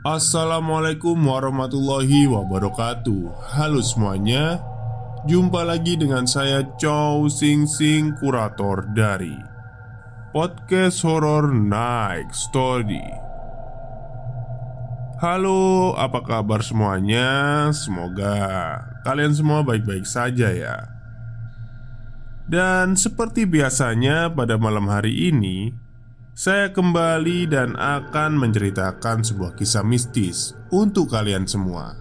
Assalamualaikum warahmatullahi wabarakatuh. Halo semuanya. Jumpa lagi dengan saya Chow Sing Sing Kurator dari Podcast Horror Night Story. Halo, apa kabar semuanya? Semoga kalian semua baik-baik saja ya. Dan seperti biasanya pada malam hari ini saya kembali dan akan menceritakan sebuah kisah mistis untuk kalian semua.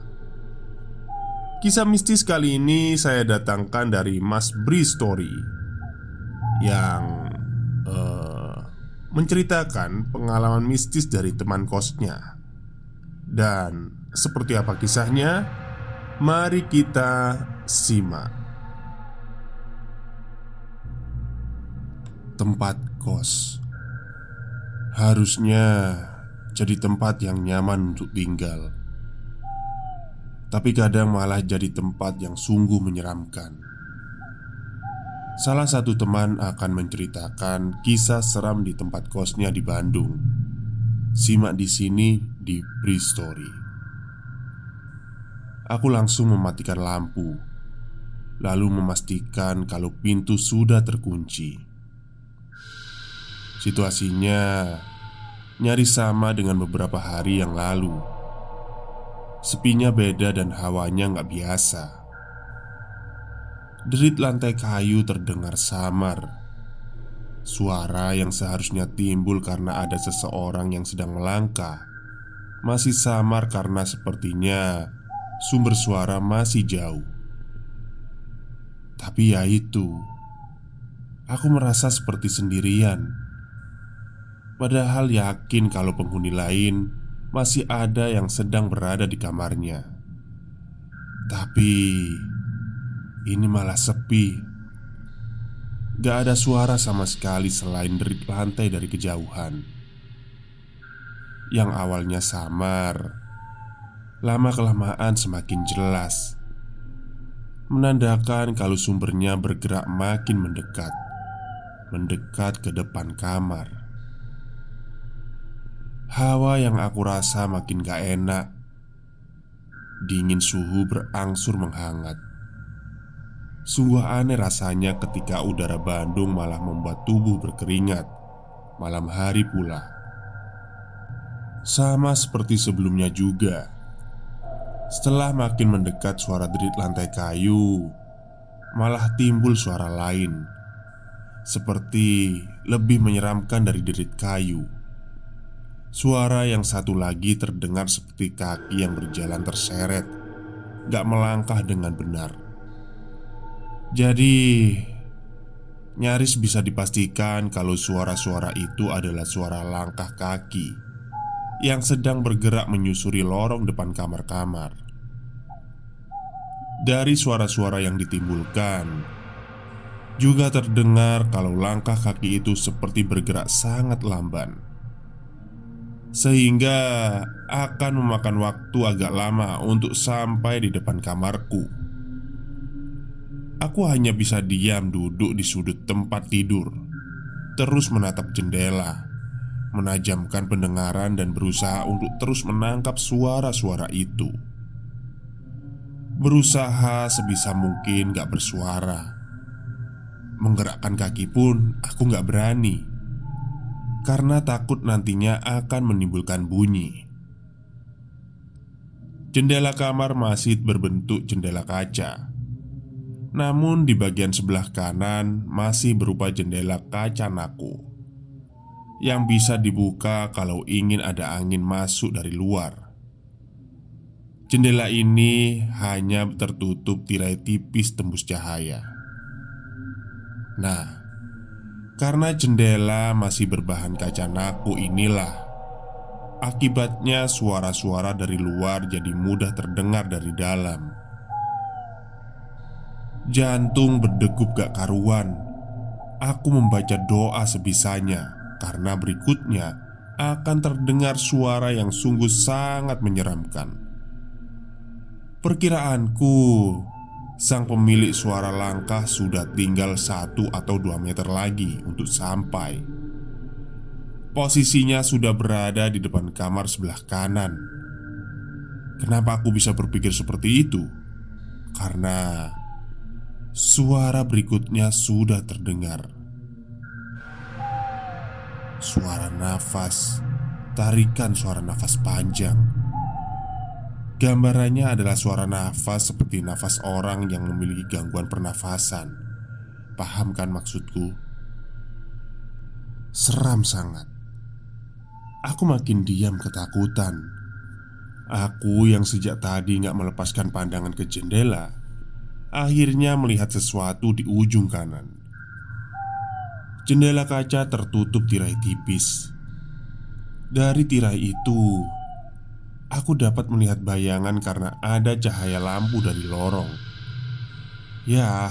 Kisah mistis kali ini saya datangkan dari Mas Bri Story yang uh, menceritakan pengalaman mistis dari teman kosnya. Dan seperti apa kisahnya? Mari kita simak. Tempat kos harusnya jadi tempat yang nyaman untuk tinggal, tapi kadang malah jadi tempat yang sungguh menyeramkan. Salah satu teman akan menceritakan kisah seram di tempat kosnya di Bandung. Simak di sini di Pre Story. Aku langsung mematikan lampu, lalu memastikan kalau pintu sudah terkunci. Situasinya nyaris sama dengan beberapa hari yang lalu. Sepinya beda dan hawanya nggak biasa. Derit lantai kayu terdengar samar. Suara yang seharusnya timbul karena ada seseorang yang sedang melangkah masih samar karena sepertinya sumber suara masih jauh. Tapi ya itu, aku merasa seperti sendirian Padahal yakin kalau penghuni lain masih ada yang sedang berada di kamarnya. Tapi ini malah sepi. Gak ada suara sama sekali selain derit lantai dari kejauhan. Yang awalnya samar, lama-kelamaan semakin jelas, menandakan kalau sumbernya bergerak makin mendekat, mendekat ke depan kamar. Hawa yang aku rasa makin gak enak. Dingin suhu berangsur menghangat. Sungguh aneh rasanya ketika udara Bandung malah membuat tubuh berkeringat. Malam hari pula. Sama seperti sebelumnya juga. Setelah makin mendekat suara derit lantai kayu Malah timbul suara lain. Seperti lebih menyeramkan dari derit kayu Suara yang satu lagi terdengar seperti kaki yang berjalan terseret Gak melangkah dengan benar. Jadi Nyaris bisa dipastikan kalau suara-suara itu adalah suara langkah kaki Yang sedang bergerak menyusuri lorong depan kamar-kamar. Dari suara-suara yang ditimbulkan juga terdengar kalau langkah kaki itu seperti bergerak sangat lamban sehingga akan memakan waktu agak lama untuk sampai di depan kamarku. Aku hanya bisa diam duduk di sudut tempat tidur, terus menatap jendela, menajamkan pendengaran, dan berusaha untuk terus menangkap suara-suara itu. Berusaha sebisa mungkin gak bersuara, Menggerakkan kaki pun aku nggak berani Karena takut nantinya akan menimbulkan bunyi. Jendela kamar masih berbentuk jendela kaca. Namun di bagian sebelah kanan masih berupa jendela kaca naku Yang bisa dibuka kalau ingin ada angin masuk dari luar. Jendela ini hanya tertutup tirai tipis tembus cahaya. Nah, karena jendela masih berbahan kaca naku inilah. Akibatnya suara-suara dari luar jadi mudah terdengar dari dalam. Jantung berdegup gak karuan. Aku membaca doa sebisanya Karena berikutnya akan terdengar suara yang sungguh sangat menyeramkan. Perkiraanku Sang pemilik suara langkah sudah tinggal satu atau dua meter lagi untuk sampai. Posisinya sudah berada di depan kamar sebelah kanan. Kenapa aku bisa berpikir seperti itu? Karena Suara berikutnya sudah terdengar. Suara nafas Tarikan suara nafas panjang Gambarannya adalah suara nafas seperti nafas orang yang memiliki gangguan pernafasan. Paham kan maksudku? Seram sangat. Aku makin diam ketakutan. Aku yang sejak tadi nggak melepaskan pandangan ke jendela, akhirnya melihat sesuatu di ujung kanan. Jendela kaca tertutup tirai tipis. Dari tirai itu Aku dapat melihat bayangan karena ada cahaya lampu dari lorong. Ya,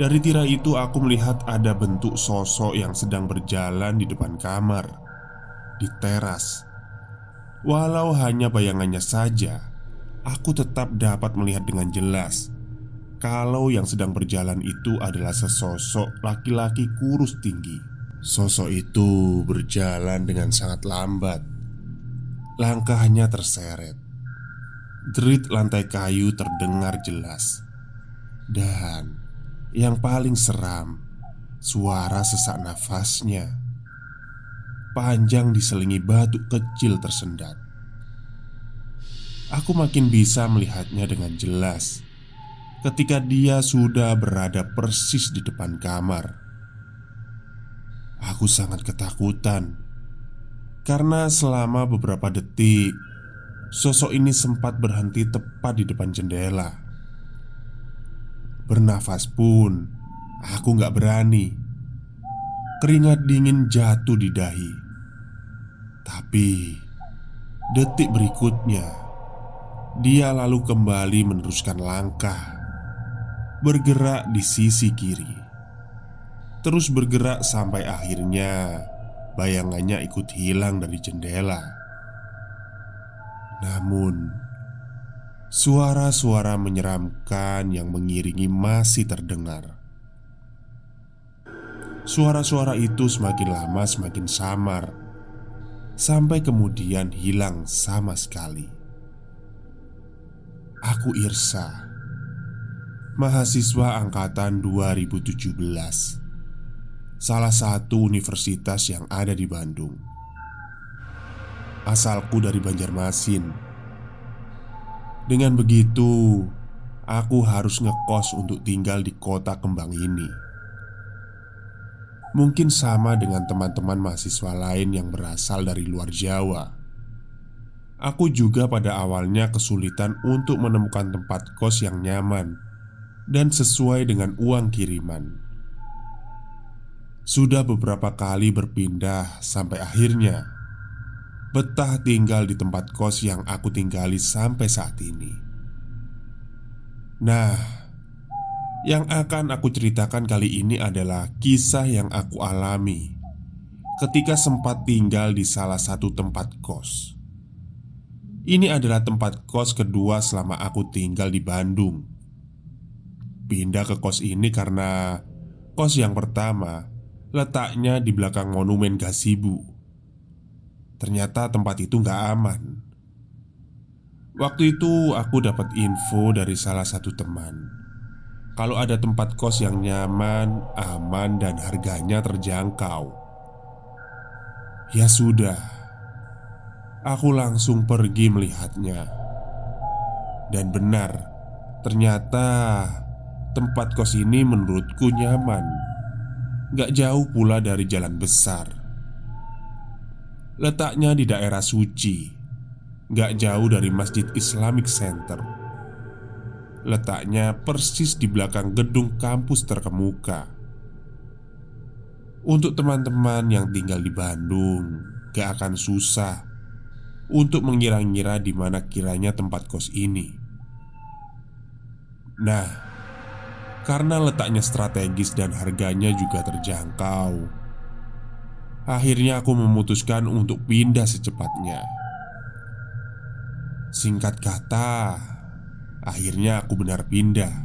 dari tirai itu aku melihat ada bentuk sosok yang sedang berjalan di depan kamar, di teras. Walau hanya bayangannya saja, aku tetap dapat melihat dengan jelas kalau yang sedang berjalan itu adalah sesosok laki-laki kurus tinggi. Sosok itu berjalan dengan sangat lambat Langkahnya terseret. Derit lantai kayu terdengar jelas. Dan yang paling seram Suara sesak nafasnya. Panjang diselingi batu kecil tersendat. Aku makin bisa melihatnya dengan jelas Ketika dia sudah berada persis di depan kamar. Aku sangat ketakutan karena selama beberapa detik Sosok ini sempat berhenti tepat di depan jendela. Bernafas pun Aku gak berani. Keringat dingin jatuh di dahi. Tapi Detik berikutnya Dia lalu kembali meneruskan langkah. Bergerak di sisi kiri. Terus bergerak sampai akhirnya Bayangannya ikut hilang dari jendela. Namun, suara-suara menyeramkan yang mengiringi masih terdengar. Suara-suara itu semakin lama semakin samar, sampai kemudian hilang sama sekali. Aku Irsa, mahasiswa angkatan 2017 salah satu universitas yang ada di Bandung. Asalku dari Banjarmasin. Dengan begitu, aku harus ngekos untuk tinggal di kota kembang ini. Mungkin sama dengan teman-teman mahasiswa lain yang berasal dari luar Jawa. Aku juga pada awalnya kesulitan untuk menemukan tempat kos yang nyaman dan sesuai dengan uang kiriman. Sudah beberapa kali berpindah sampai akhirnya betah tinggal di tempat kos yang aku tinggali sampai saat ini. Nah, yang akan aku ceritakan kali ini adalah kisah yang aku alami ketika sempat tinggal di salah satu tempat kos. Ini adalah tempat kos kedua selama aku tinggal di Bandung. Pindah ke kos ini karena kos yang pertama letaknya di belakang monumen gasibu. Ternyata tempat itu nggak aman. Waktu itu aku dapat info dari salah satu teman kalau ada tempat kos yang nyaman, aman, dan harganya terjangkau. Ya sudah, aku langsung pergi melihatnya, dan benar, ternyata tempat kos ini menurutku nyaman, gak jauh pula dari jalan besar. Letaknya di daerah suci, gak jauh dari Masjid Islamic Center. Letaknya persis di belakang gedung kampus terkemuka. Untuk teman-teman yang tinggal di Bandung Gak akan susah Untuk mengira-ngira di mana kiranya tempat kos ini. Nah Karena letaknya strategis dan harganya juga terjangkau. Akhirnya aku memutuskan untuk pindah secepatnya. Singkat kata, Akhirnya aku benar pindah.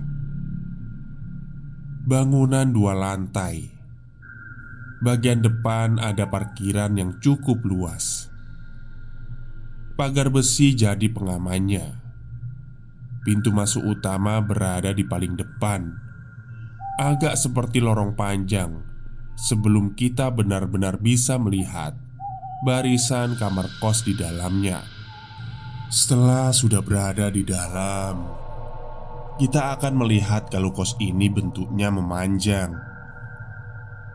Bangunan dua lantai. Bagian depan ada parkiran yang cukup luas. Pagar besi jadi pengamannya. Pintu masuk utama berada di paling depan Agak seperti lorong panjang Sebelum kita benar-benar bisa melihat Barisan kamar kos di dalamnya setelah sudah berada di dalam, kita akan melihat kalau kos ini bentuknya memanjang.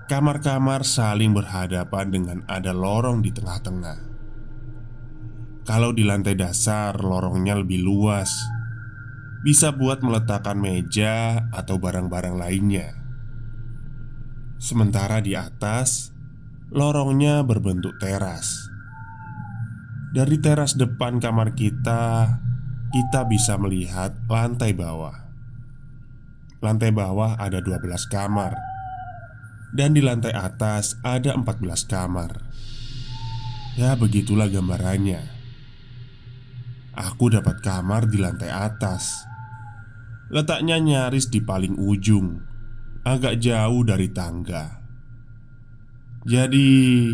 Kamar-kamar saling berhadapan dengan ada lorong di tengah-tengah. Kalau di lantai dasar, lorongnya lebih luas, bisa buat meletakkan meja atau barang-barang lainnya. Sementara di atas, lorongnya berbentuk teras dari teras depan kamar kita, kita bisa melihat lantai bawah. Lantai bawah ada 12 kamar Dan di lantai atas ada 14 kamar Ya begitulah gambarannya Aku dapat kamar di lantai atas Letaknya nyaris di paling ujung Agak jauh dari tangga Jadi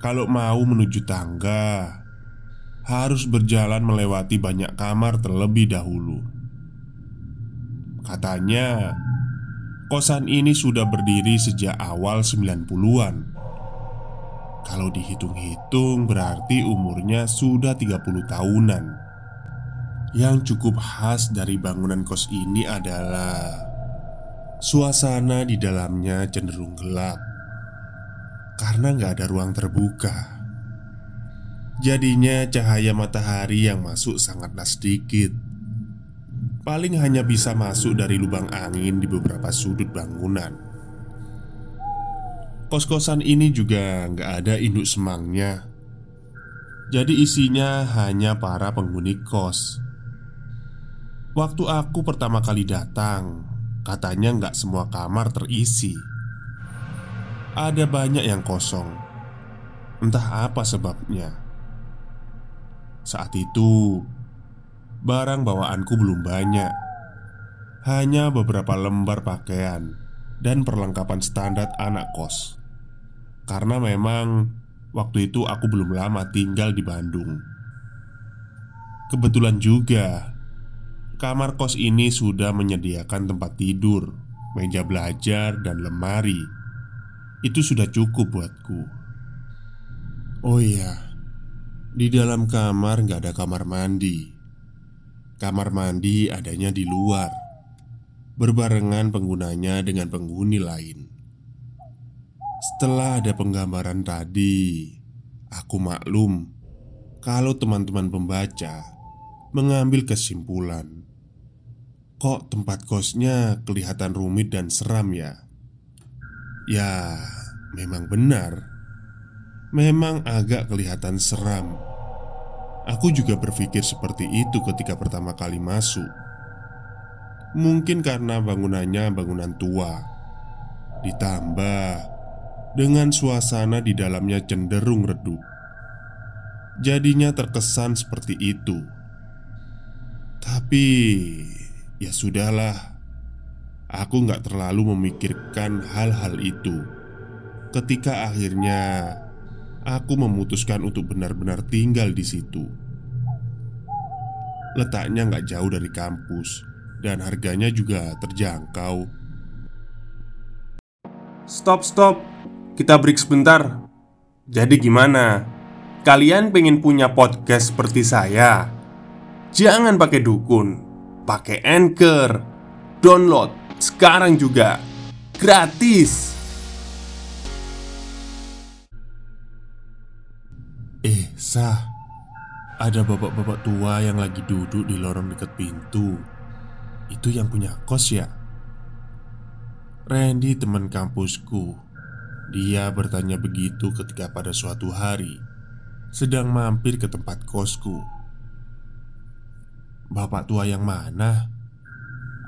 Kalau mau menuju tangga harus berjalan melewati banyak kamar terlebih dahulu. Katanya, kosan ini sudah berdiri sejak awal 90-an. Kalau dihitung-hitung berarti umurnya sudah 30 tahunan. Yang cukup khas dari bangunan kos ini adalah suasana di dalamnya cenderung gelap karena nggak ada ruang terbuka. Jadinya cahaya matahari yang masuk sangatlah sedikit. Paling hanya bisa masuk dari lubang angin di beberapa sudut bangunan. Kos-kosan ini juga nggak ada induk semangnya. Jadi isinya hanya para penghuni kos Waktu aku pertama kali datang Katanya nggak semua kamar terisi Ada banyak yang kosong Entah apa sebabnya saat itu, barang bawaanku belum banyak, hanya beberapa lembar pakaian dan perlengkapan standar anak kos. Karena memang waktu itu aku belum lama tinggal di Bandung. Kebetulan juga, kamar kos ini sudah menyediakan tempat tidur, meja belajar, dan lemari. Itu sudah cukup buatku. Oh iya, di dalam kamar nggak ada kamar mandi. Kamar mandi adanya di luar, berbarengan penggunanya dengan penghuni lain. Setelah ada penggambaran tadi, aku maklum kalau teman-teman pembaca mengambil kesimpulan, kok tempat kosnya kelihatan rumit dan seram ya? Ya, memang benar memang agak kelihatan seram. Aku juga berpikir seperti itu ketika pertama kali masuk. Mungkin karena bangunannya bangunan tua, ditambah dengan suasana di dalamnya cenderung redup. Jadinya terkesan seperti itu. Tapi ya sudahlah, aku nggak terlalu memikirkan hal-hal itu. Ketika akhirnya aku memutuskan untuk benar-benar tinggal di situ. Letaknya nggak jauh dari kampus, dan harganya juga terjangkau. Stop, stop. Kita break sebentar. Jadi gimana? Kalian pengen punya podcast seperti saya? Jangan pakai dukun, pakai Anchor. Download sekarang juga. Gratis. Eh, sah. Ada bapak-bapak tua yang lagi duduk di lorong dekat pintu. Itu yang punya kos ya? Randy teman kampusku Dia bertanya begitu ketika pada suatu hari Sedang mampir ke tempat kosku Bapak tua yang mana?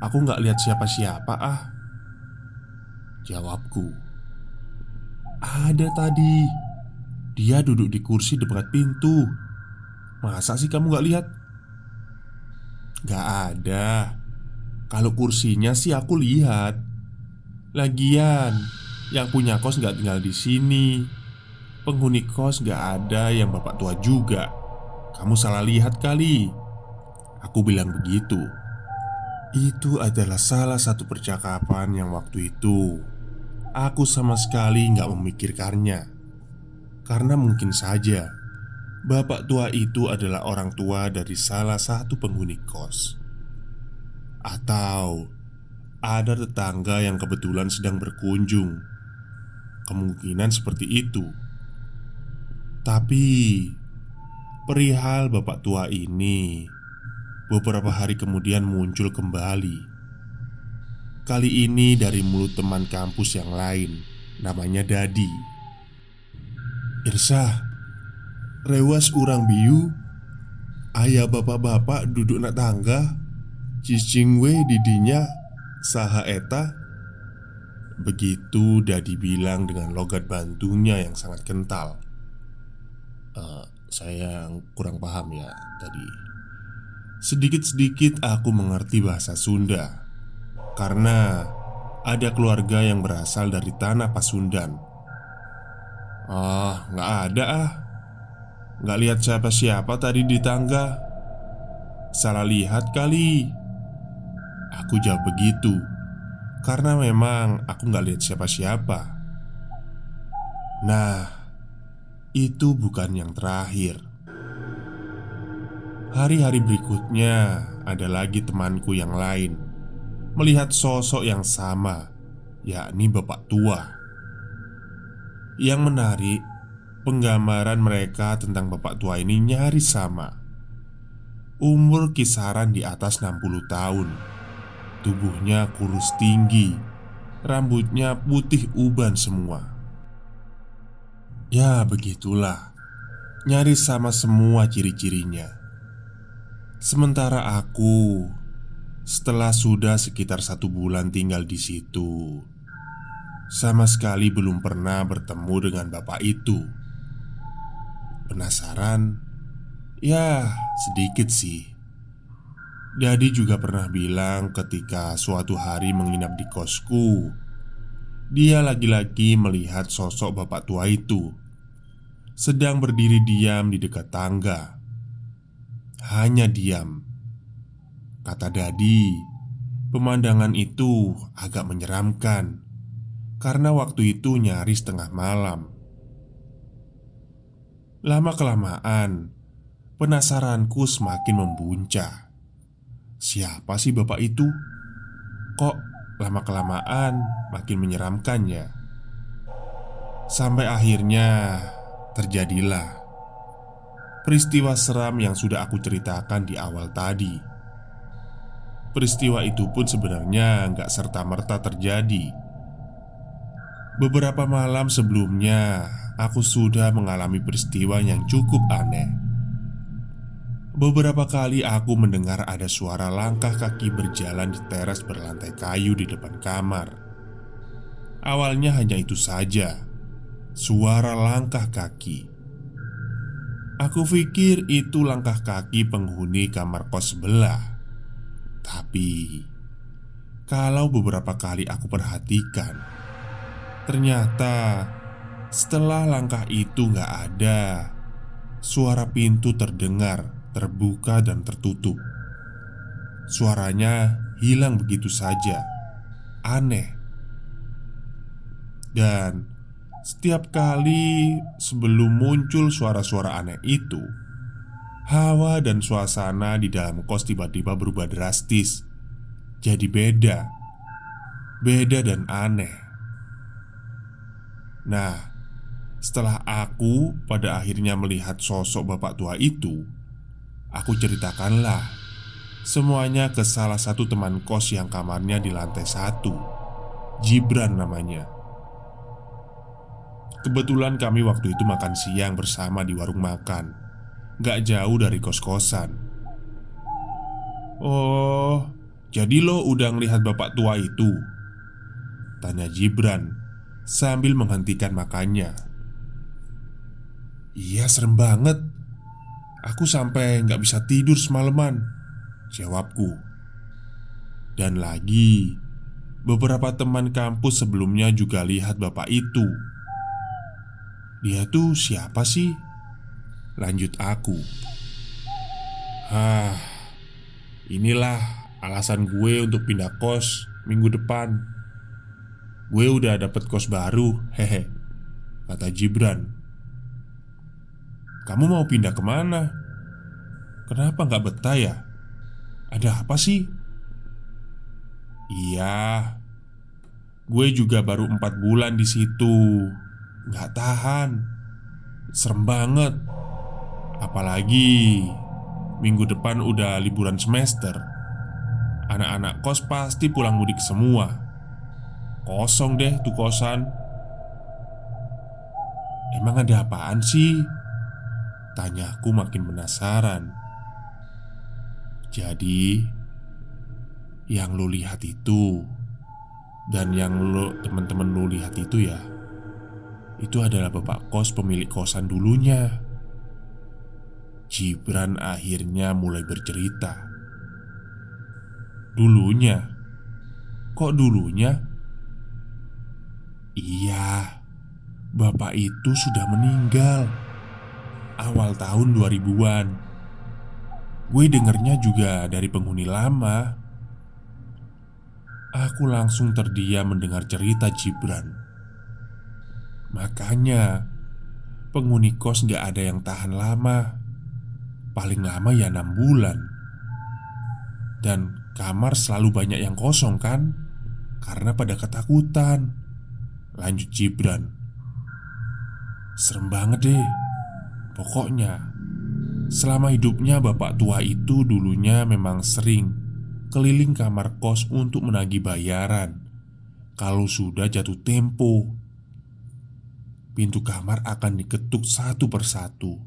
Aku nggak lihat siapa-siapa ah Jawabku Ada tadi Dia duduk di kursi dekat pintu Masa sih kamu nggak lihat? Gak ada Kalau kursinya sih aku lihat Lagian, yang punya kos nggak tinggal di sini. Penghuni kos nggak ada yang bapak tua juga. Kamu salah lihat kali. Aku bilang begitu. Itu adalah salah satu percakapan yang waktu itu aku sama sekali nggak memikirkannya. Karena mungkin saja bapak tua itu adalah orang tua dari salah satu penghuni kos, atau ada tetangga yang kebetulan sedang berkunjung. Kemungkinan seperti itu. Tapi perihal bapak tua ini beberapa hari kemudian muncul kembali. Kali ini dari mulut teman kampus yang lain, namanya Dadi. Irsa, rewas urang biu, ayah bapak-bapak duduk nak tangga, cicing we didinya Saha eta? Begitu Dadi bilang dengan logat bantunya yang sangat kental uh, Saya kurang paham ya tadi Sedikit-sedikit aku mengerti bahasa Sunda. Karena ada keluarga yang berasal dari tanah Pasundan. Ah, nggak ada ah. Nggak lihat siapa-siapa tadi di tangga. Salah lihat kali. Aku jawab begitu. Karena memang aku nggak lihat siapa-siapa. Nah Itu bukan yang terakhir Hari-hari berikutnya Ada lagi temanku yang lain. Melihat sosok yang sama Yakni bapak tua. Yang menarik Penggambaran mereka tentang bapak tua ini nyaris sama. Umur kisaran di atas 60 tahun. Tubuhnya kurus tinggi Rambutnya putih uban semua. Ya begitulah. Nyaris sama semua ciri-cirinya Sementara aku Setelah sudah sekitar satu bulan tinggal di situ Sama sekali belum pernah bertemu dengan bapak itu. Penasaran? Ya, sedikit sih. Dadi juga pernah bilang ketika suatu hari menginap di kosku Dia lagi-lagi melihat sosok bapak tua itu Sedang berdiri diam di dekat tangga Hanya diam Kata Dadi Pemandangan itu agak menyeramkan Karena waktu itu nyaris tengah malam Lama-kelamaan Penasaranku semakin membuncah Siapa sih bapak itu? Kok lama-kelamaan makin menyeramkannya? Sampai akhirnya terjadilah peristiwa seram yang sudah aku ceritakan di awal tadi. Peristiwa itu pun sebenarnya nggak serta-merta terjadi. Beberapa malam sebelumnya, aku sudah mengalami peristiwa yang cukup aneh. Beberapa kali aku mendengar ada suara langkah kaki berjalan di teras berlantai kayu di depan kamar. Awalnya hanya itu saja, suara langkah kaki. Aku pikir itu langkah kaki penghuni kamar kos sebelah. Tapi kalau beberapa kali aku perhatikan, ternyata setelah langkah itu nggak ada, suara pintu terdengar terbuka dan tertutup. Suaranya hilang begitu saja. Aneh. Dan setiap kali sebelum muncul suara-suara aneh itu, hawa dan suasana di dalam kos tiba-tiba berubah drastis. Jadi beda. Beda dan aneh. Nah, setelah aku pada akhirnya melihat sosok bapak tua itu, aku ceritakanlah semuanya ke salah satu teman kos yang kamarnya di lantai satu, Gibran namanya. Kebetulan kami waktu itu makan siang bersama di warung makan, gak jauh dari kos-kosan. Oh, jadi lo udah ngelihat bapak tua itu? Tanya Gibran sambil menghentikan makannya. Iya serem banget Aku sampai nggak bisa tidur semalaman Jawabku Dan lagi Beberapa teman kampus sebelumnya juga lihat bapak itu Dia tuh siapa sih? Lanjut aku Hah Inilah alasan gue untuk pindah kos minggu depan Gue udah dapet kos baru, hehe Kata Gibran kamu mau pindah ke mana? Kenapa nggak betah ya? Ada apa sih? Iya Gue juga baru empat bulan di situ Nggak tahan. Serem banget. Apalagi Minggu depan udah liburan semester. Anak-anak kos pasti pulang mudik semua. Kosong deh tuh kosan. Emang ada apaan sih? Tanyaku makin penasaran. Jadi Yang lu lihat itu Dan yang lu teman-teman lu lihat itu ya Itu adalah bapak kos pemilik kosan dulunya. Gibran akhirnya mulai bercerita. Dulunya? Kok dulunya? Iya Bapak itu sudah meninggal. Awal tahun 2000-an Gue dengernya juga dari penghuni lama. Aku langsung terdiam mendengar cerita Gibran Makanya Penghuni kos gak ada yang tahan lama. Paling lama ya 6 bulan. Dan kamar selalu banyak yang kosong kan? Karena pada ketakutan. Lanjut Gibran. Serem banget deh. Pokoknya, selama hidupnya bapak tua itu dulunya memang sering keliling kamar kos untuk menagih bayaran. Kalau sudah jatuh tempo, pintu kamar akan diketuk satu persatu.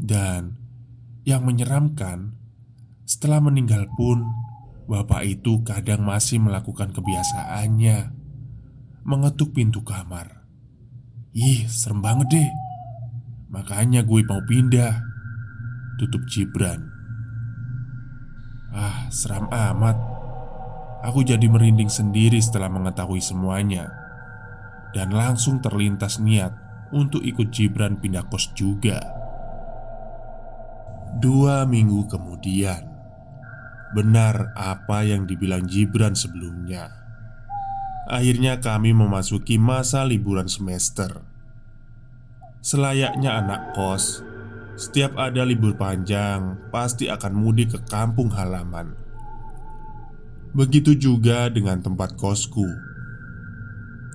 Dan yang menyeramkan, setelah meninggal pun, bapak itu kadang masih melakukan kebiasaannya mengetuk pintu kamar. Ih, serem banget deh. Makanya gue mau pindah Tutup Gibran Ah, seram amat Aku jadi merinding sendiri setelah mengetahui semuanya Dan langsung terlintas niat Untuk ikut Gibran pindah kos juga Dua minggu kemudian Benar apa yang dibilang Gibran sebelumnya Akhirnya kami memasuki masa liburan semester Selayaknya anak kos, setiap ada libur panjang, pasti akan mudik ke kampung halaman. Begitu juga dengan tempat kosku.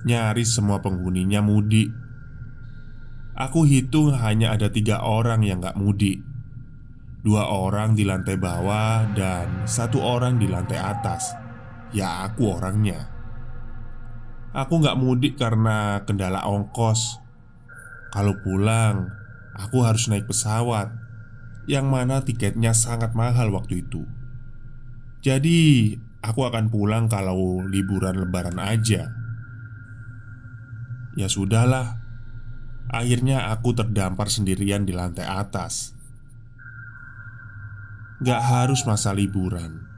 Nyaris semua penghuninya mudik. Aku hitung hanya ada tiga orang yang gak mudik. Dua orang di lantai bawah dan satu orang di lantai atas. Ya aku orangnya. Aku gak mudik karena kendala ongkos kalau pulang, aku harus naik pesawat Yang mana tiketnya sangat mahal waktu itu Jadi, aku akan pulang kalau liburan lebaran aja Ya sudahlah. Akhirnya aku terdampar sendirian di lantai atas. Gak harus masa liburan.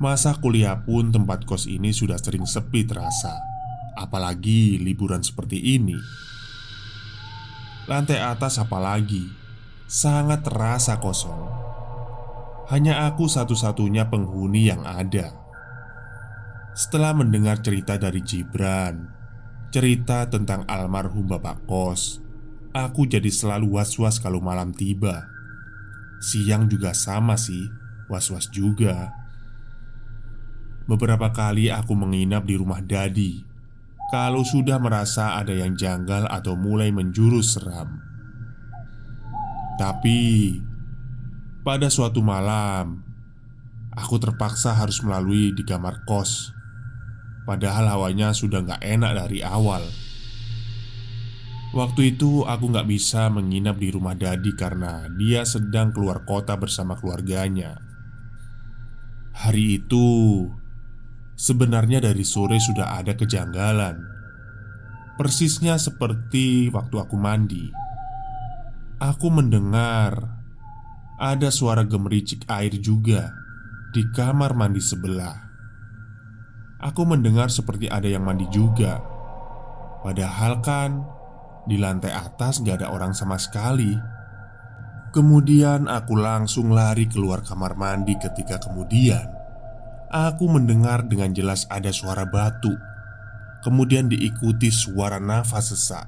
Masa kuliah pun tempat kos ini sudah sering sepi terasa. Apalagi liburan seperti ini. Lantai atas apalagi? Sangat terasa kosong. Hanya aku satu-satunya penghuni yang ada. Setelah mendengar cerita dari Gibran, cerita tentang almarhum Bapak Kos, aku jadi selalu was-was kalau malam tiba. Siang juga sama sih, was-was juga. Beberapa kali aku menginap di rumah Dadi. Kalau sudah merasa ada yang janggal atau mulai menjurus seram, tapi pada suatu malam, aku terpaksa harus melalui di kamar kos. Padahal hawanya sudah gak enak dari awal. Waktu itu aku gak bisa menginap di rumah Dadi karena dia sedang keluar kota bersama keluarganya. Hari itu sebenarnya dari sore sudah ada kejanggalan. Persisnya seperti waktu aku mandi. Aku mendengar ada suara gemericik air juga di kamar mandi sebelah. Aku mendengar seperti ada yang mandi juga. Padahal kan di lantai atas gak ada orang sama sekali. Kemudian aku langsung lari keluar kamar mandi ketika kemudian Aku mendengar dengan jelas ada suara batu. Kemudian diikuti suara nafas sesak.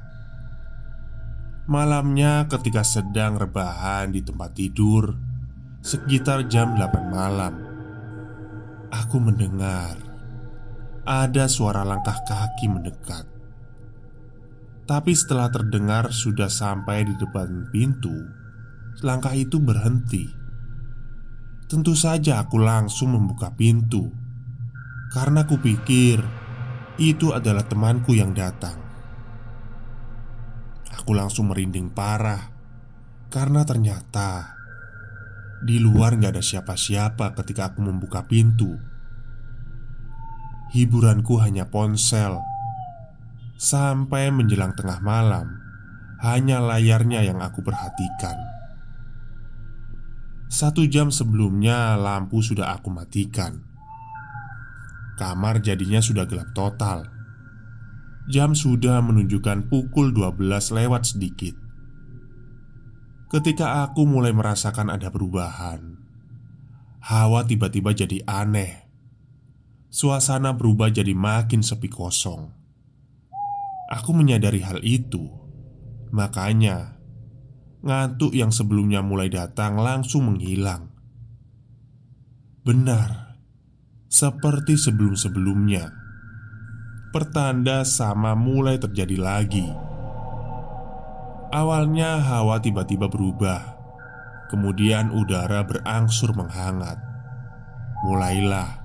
Malamnya ketika sedang rebahan di tempat tidur Sekitar jam 8 malam Aku mendengar Ada suara langkah kaki mendekat. Tapi setelah terdengar sudah sampai di depan pintu Langkah itu berhenti. Tentu saja aku langsung membuka pintu Karena kupikir Itu adalah temanku yang datang. Aku langsung merinding parah Karena ternyata Di luar gak ada siapa-siapa ketika aku membuka pintu Hiburanku hanya ponsel Sampai menjelang tengah malam, hanya layarnya yang aku perhatikan. Satu jam sebelumnya, lampu sudah aku matikan. Kamar jadinya sudah gelap total. Jam sudah menunjukkan pukul 12 lewat sedikit. Ketika aku mulai merasakan ada perubahan, hawa tiba-tiba jadi aneh. Suasana berubah jadi makin sepi kosong. Aku menyadari hal itu, makanya ngantuk yang sebelumnya mulai datang langsung menghilang. Benar, seperti sebelum-sebelumnya, pertanda sama mulai terjadi lagi. Awalnya hawa tiba-tiba berubah, kemudian udara berangsur menghangat. Mulailah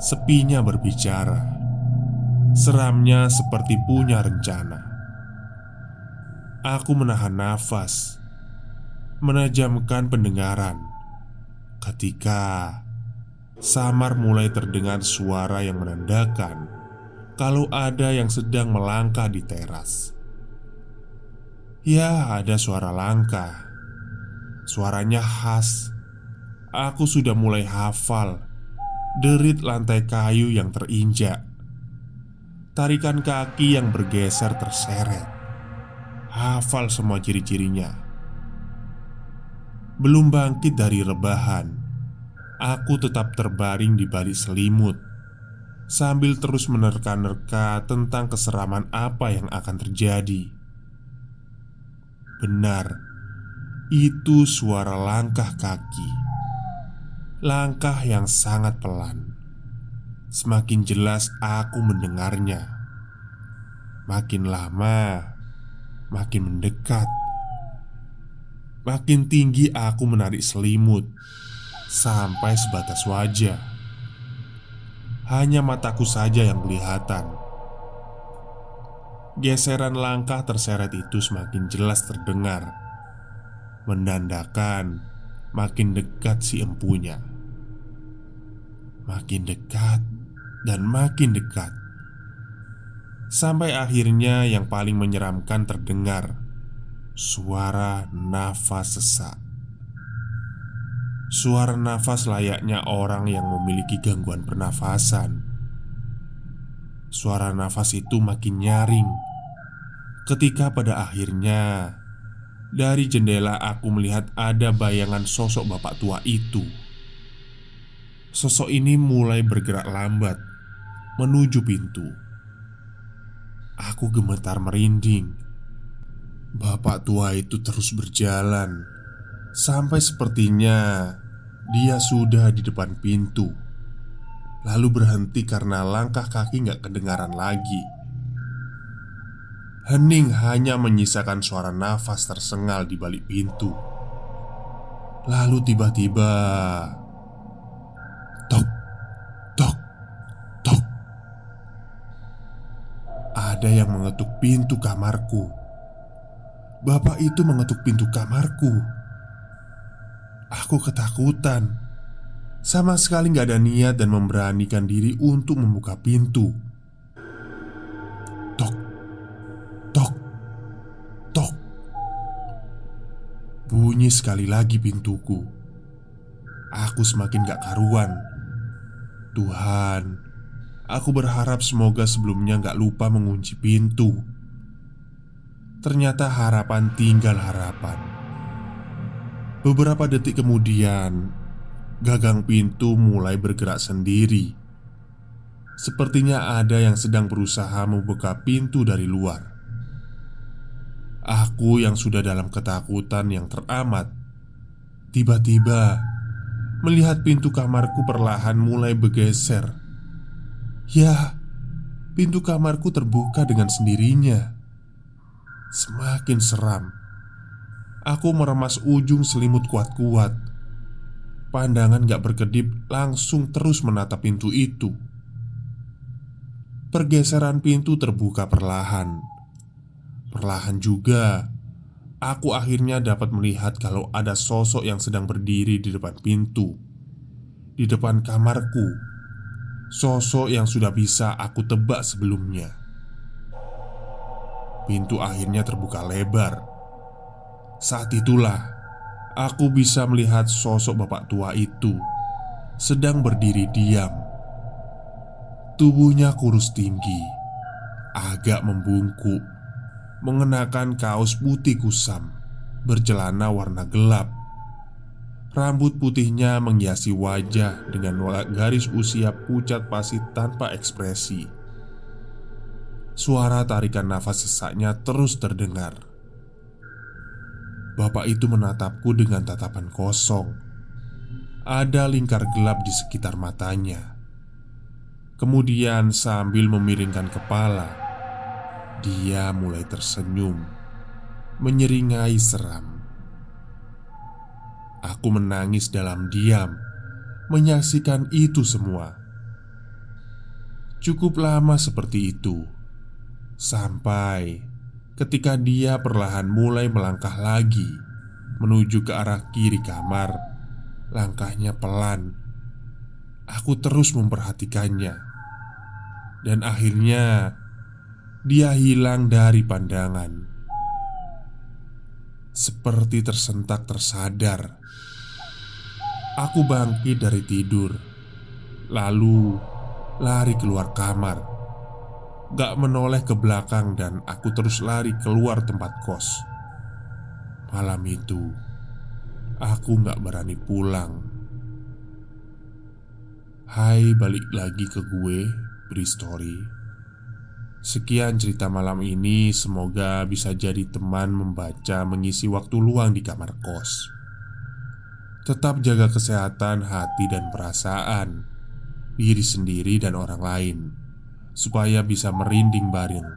sepinya berbicara. Seramnya seperti punya rencana. Aku menahan nafas, menajamkan pendengaran ketika samar mulai terdengar suara yang menandakan kalau ada yang sedang melangkah di teras. Ya, ada suara langkah. Suaranya khas. Aku sudah mulai hafal derit lantai kayu yang terinjak. Tarikan kaki yang bergeser terseret. Hafal semua ciri-cirinya. Belum bangkit dari rebahan Aku tetap terbaring di balik selimut Sambil terus menerka-nerka tentang keseraman apa yang akan terjadi. Benar Itu suara langkah kaki Langkah yang sangat pelan. Semakin jelas aku mendengarnya Makin lama Makin mendekat. Makin tinggi aku menarik selimut Sampai sebatas wajah. Hanya mataku saja yang kelihatan. Geseran langkah terseret itu semakin jelas terdengar Menandakan makin dekat si empunya Makin dekat dan makin dekat. Sampai akhirnya yang paling menyeramkan terdengar Suara nafas sesak. Suara nafas layaknya orang yang memiliki gangguan pernafasan. Suara nafas itu makin nyaring. Ketika pada akhirnya Dari jendela aku melihat ada bayangan sosok bapak tua itu Sosok ini mulai bergerak lambat menuju pintu. Aku gemetar merinding. Bapak tua itu terus berjalan sampai sepertinya dia sudah di depan pintu. Lalu berhenti karena langkah kaki nggak kedengaran lagi. Hening hanya menyisakan suara nafas tersengal di balik pintu. Lalu tiba-tiba Ada yang mengetuk pintu kamarku. Bapak itu mengetuk pintu kamarku. Aku ketakutan. Sama sekali nggak ada niat dan memberanikan diri untuk membuka pintu. Tok. Tok. Tok. Bunyi sekali lagi pintuku. Aku semakin gak karuan. Tuhan Aku berharap semoga sebelumnya gak lupa mengunci pintu. Ternyata harapan tinggal harapan. Beberapa detik kemudian Gagang pintu mulai bergerak sendiri. Sepertinya ada yang sedang berusaha membuka pintu dari luar. Aku yang sudah dalam ketakutan yang teramat Tiba-tiba Melihat pintu kamarku perlahan mulai bergeser Ya Pintu kamarku terbuka dengan sendirinya. Semakin seram. Aku meremas ujung selimut kuat-kuat. Pandangan gak berkedip langsung terus menatap pintu itu. Pergeseran pintu terbuka perlahan. Perlahan juga, aku akhirnya dapat melihat kalau ada sosok yang sedang berdiri di depan pintu, di depan kamarku. Sosok yang sudah bisa aku tebak sebelumnya. Pintu akhirnya terbuka lebar. Saat itulah aku bisa melihat sosok bapak tua itu sedang berdiri diam. Tubuhnya kurus tinggi, agak membungkuk mengenakan kaos putih kusam, bercelana warna gelap. Rambut putihnya menghiasi wajah dengan garis usia pucat pasi tanpa ekspresi. Suara tarikan nafas sesaknya terus terdengar. Bapak itu menatapku dengan tatapan kosong. Ada lingkar gelap di sekitar matanya. Kemudian, sambil memiringkan kepala, dia mulai tersenyum, menyeringai seram. Aku menangis dalam diam, menyaksikan itu semua. Cukup lama seperti itu, sampai ketika dia perlahan mulai melangkah lagi menuju ke arah kiri kamar. Langkahnya pelan. Aku terus memperhatikannya, dan akhirnya dia hilang dari pandangan. Seperti tersentak tersadar, aku bangkit dari tidur, lalu lari keluar kamar. Gak menoleh ke belakang, dan aku terus lari keluar tempat kos. Malam itu, aku gak berani pulang. Hai, balik lagi ke gue, beri story. Sekian cerita malam ini, semoga bisa jadi teman membaca mengisi waktu luang di kamar kos. Tetap jaga kesehatan hati dan perasaan diri sendiri dan orang lain, supaya bisa merinding bareng.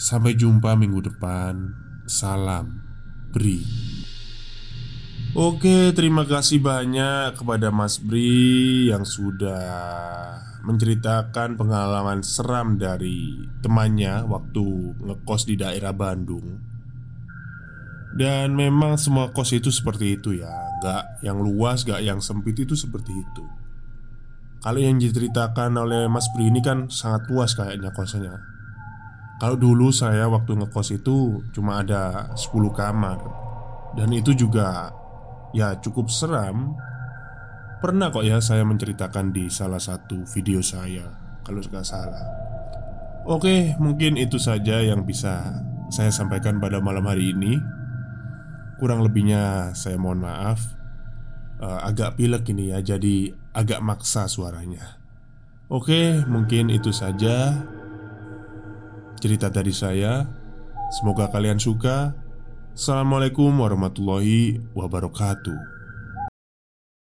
Sampai jumpa minggu depan. Salam, Bri. Oke, terima kasih banyak kepada Mas Bri yang sudah menceritakan pengalaman seram dari temannya waktu ngekos di daerah Bandung. Dan memang semua kos itu seperti itu ya. Gak yang luas, gak yang sempit itu seperti itu. Kalau yang diceritakan oleh Mas Bri ini kan sangat luas kayaknya kosnya. Kalau dulu saya waktu ngekos itu cuma ada 10 kamar. Dan itu juga ya cukup seram Pernah kok ya saya menceritakan di salah satu video saya Kalau nggak salah. Oke mungkin itu saja yang bisa saya sampaikan pada malam hari ini. Kurang lebihnya saya mohon maaf. Uh, Agak pilek ini ya jadi agak maksa suaranya. Oke mungkin itu saja Cerita dari saya. Semoga kalian suka. Assalamualaikum warahmatullahi wabarakatuh.